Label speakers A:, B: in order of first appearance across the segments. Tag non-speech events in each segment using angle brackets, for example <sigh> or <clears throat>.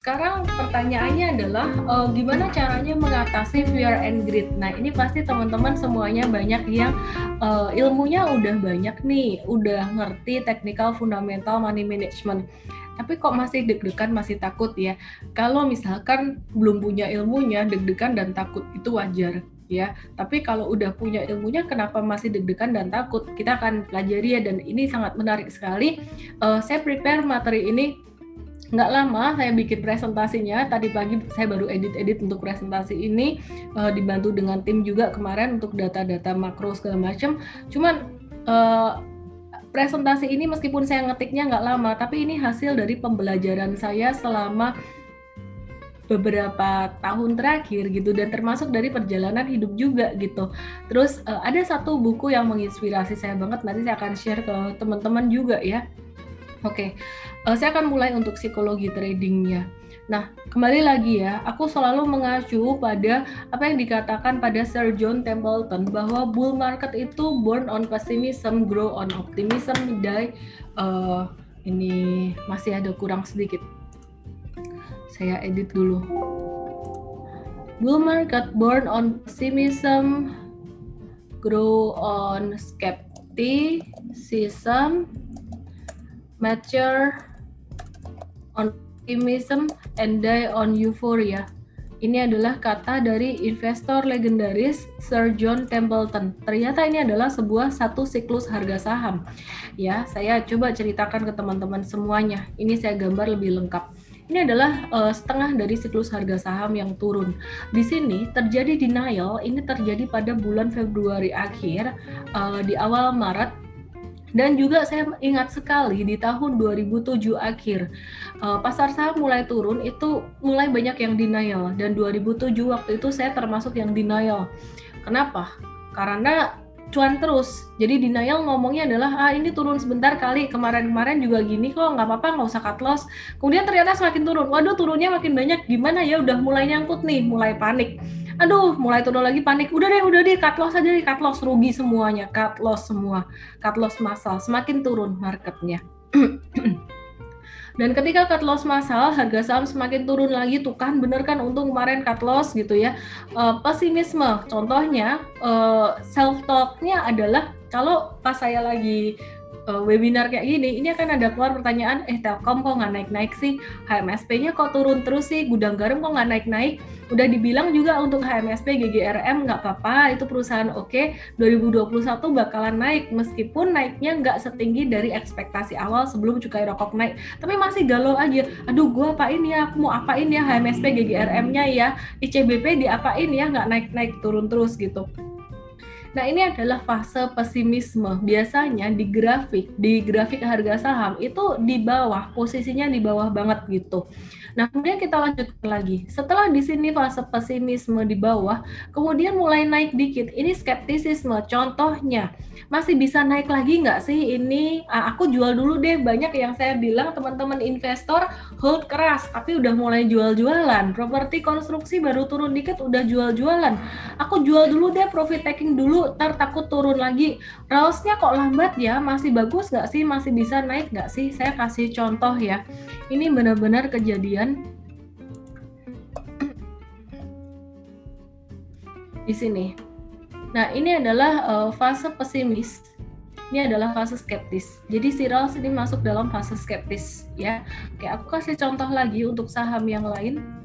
A: sekarang pertanyaannya adalah uh, gimana caranya mengatasi fear and greed. Nah ini pasti teman-teman semuanya banyak yang uh, ilmunya udah banyak nih, udah ngerti technical fundamental money management. Tapi kok masih deg-degan, masih takut ya. Kalau misalkan belum punya ilmunya, deg-degan dan takut itu wajar ya. Tapi kalau udah punya ilmunya, kenapa masih deg-degan dan takut? Kita akan pelajari ya dan ini sangat menarik sekali. Uh, saya prepare materi ini nggak lama saya bikin presentasinya tadi pagi saya baru edit-edit untuk presentasi ini uh, dibantu dengan tim juga kemarin untuk data-data makro segala macam cuman uh, presentasi ini meskipun saya ngetiknya nggak lama tapi ini hasil dari pembelajaran saya selama beberapa tahun terakhir gitu dan termasuk dari perjalanan hidup juga gitu. Terus uh, ada satu buku yang menginspirasi saya banget nanti saya akan share ke teman-teman juga ya. Oke, okay. uh, eh, saya akan mulai untuk psikologi tradingnya. Nah, kembali lagi ya, aku selalu mengacu pada apa yang dikatakan pada Sir John Templeton bahwa bull market itu born on pessimism, grow on optimism, die. Uh, ini masih ada kurang sedikit. Saya edit dulu. Bull market born on pessimism, grow on skepticism, mature on optimism and die on euphoria. Ini adalah kata dari investor legendaris Sir John Templeton. Ternyata ini adalah sebuah satu siklus harga saham. Ya, saya coba ceritakan ke teman-teman semuanya. Ini saya gambar lebih lengkap. Ini adalah uh, setengah dari siklus harga saham yang turun. Di sini terjadi denial. Ini terjadi pada bulan Februari akhir, uh, di awal Maret dan juga saya ingat sekali di tahun 2007 akhir uh, pasar saham mulai turun itu mulai banyak yang denial dan 2007 waktu itu saya termasuk yang denial. Kenapa? Karena cuan terus. Jadi denial ngomongnya adalah ah ini turun sebentar kali kemarin-kemarin juga gini kok nggak apa-apa nggak usah cut loss. Kemudian ternyata semakin turun. Waduh turunnya makin banyak gimana ya udah mulai nyangkut nih, mulai panik aduh mulai turun lagi panik udah deh udah deh cut loss aja deh cut loss rugi semuanya cut loss semua cut loss massal semakin turun marketnya <clears throat> dan ketika cut loss massal harga saham semakin turun lagi tuh kan? Bener kan untung kemarin cut loss gitu ya. Uh, pesimisme. Contohnya uh, eh, self talknya adalah kalau pas saya lagi webinar kayak gini, ini akan ada keluar pertanyaan, eh Telkom kok nggak naik-naik sih? HMSP-nya kok turun terus sih? Gudang garam kok nggak naik-naik? Udah dibilang juga untuk HMSP, GGRM nggak apa-apa, itu perusahaan oke, okay, 2021 bakalan naik, meskipun naiknya nggak setinggi dari ekspektasi awal sebelum cukai rokok naik. Tapi masih galau aja, aduh gue apain ya, aku mau apain ya HMSP, GGRM-nya ya, ICBP diapain ya, nggak naik-naik, turun terus gitu. Nah, ini adalah fase pesimisme. Biasanya di grafik, di grafik harga saham itu di bawah, posisinya di bawah banget gitu. Nah, kemudian kita lanjutkan lagi. Setelah di sini fase pesimisme di bawah, kemudian mulai naik dikit. Ini skeptisisme. Contohnya, masih bisa naik lagi nggak sih ini? Ah, aku jual dulu deh. Banyak yang saya bilang teman-teman investor hold keras, tapi udah mulai jual-jualan. Properti konstruksi baru turun dikit udah jual-jualan. Aku jual dulu deh, profit taking dulu, ntar takut turun lagi. Rausnya kok lambat ya? Masih bagus nggak sih? Masih bisa naik nggak sih? Saya kasih contoh ya. Ini benar-benar kejadian di sini. Nah, ini adalah uh, fase pesimis. Ini adalah fase skeptis. Jadi si Rawls ini masuk dalam fase skeptis ya. Oke, aku kasih contoh lagi untuk saham yang lain.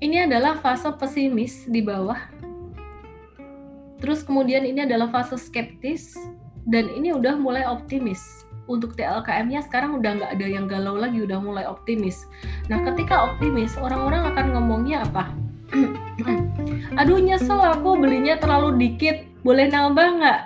A: Ini adalah fase pesimis di bawah. Terus kemudian ini adalah fase skeptis dan ini udah mulai optimis untuk TLKM-nya sekarang udah nggak ada yang galau lagi, udah mulai optimis. Nah, ketika optimis, orang-orang akan ngomongnya apa? <clears throat> Aduh nyesel aku belinya terlalu dikit, boleh nambah nggak?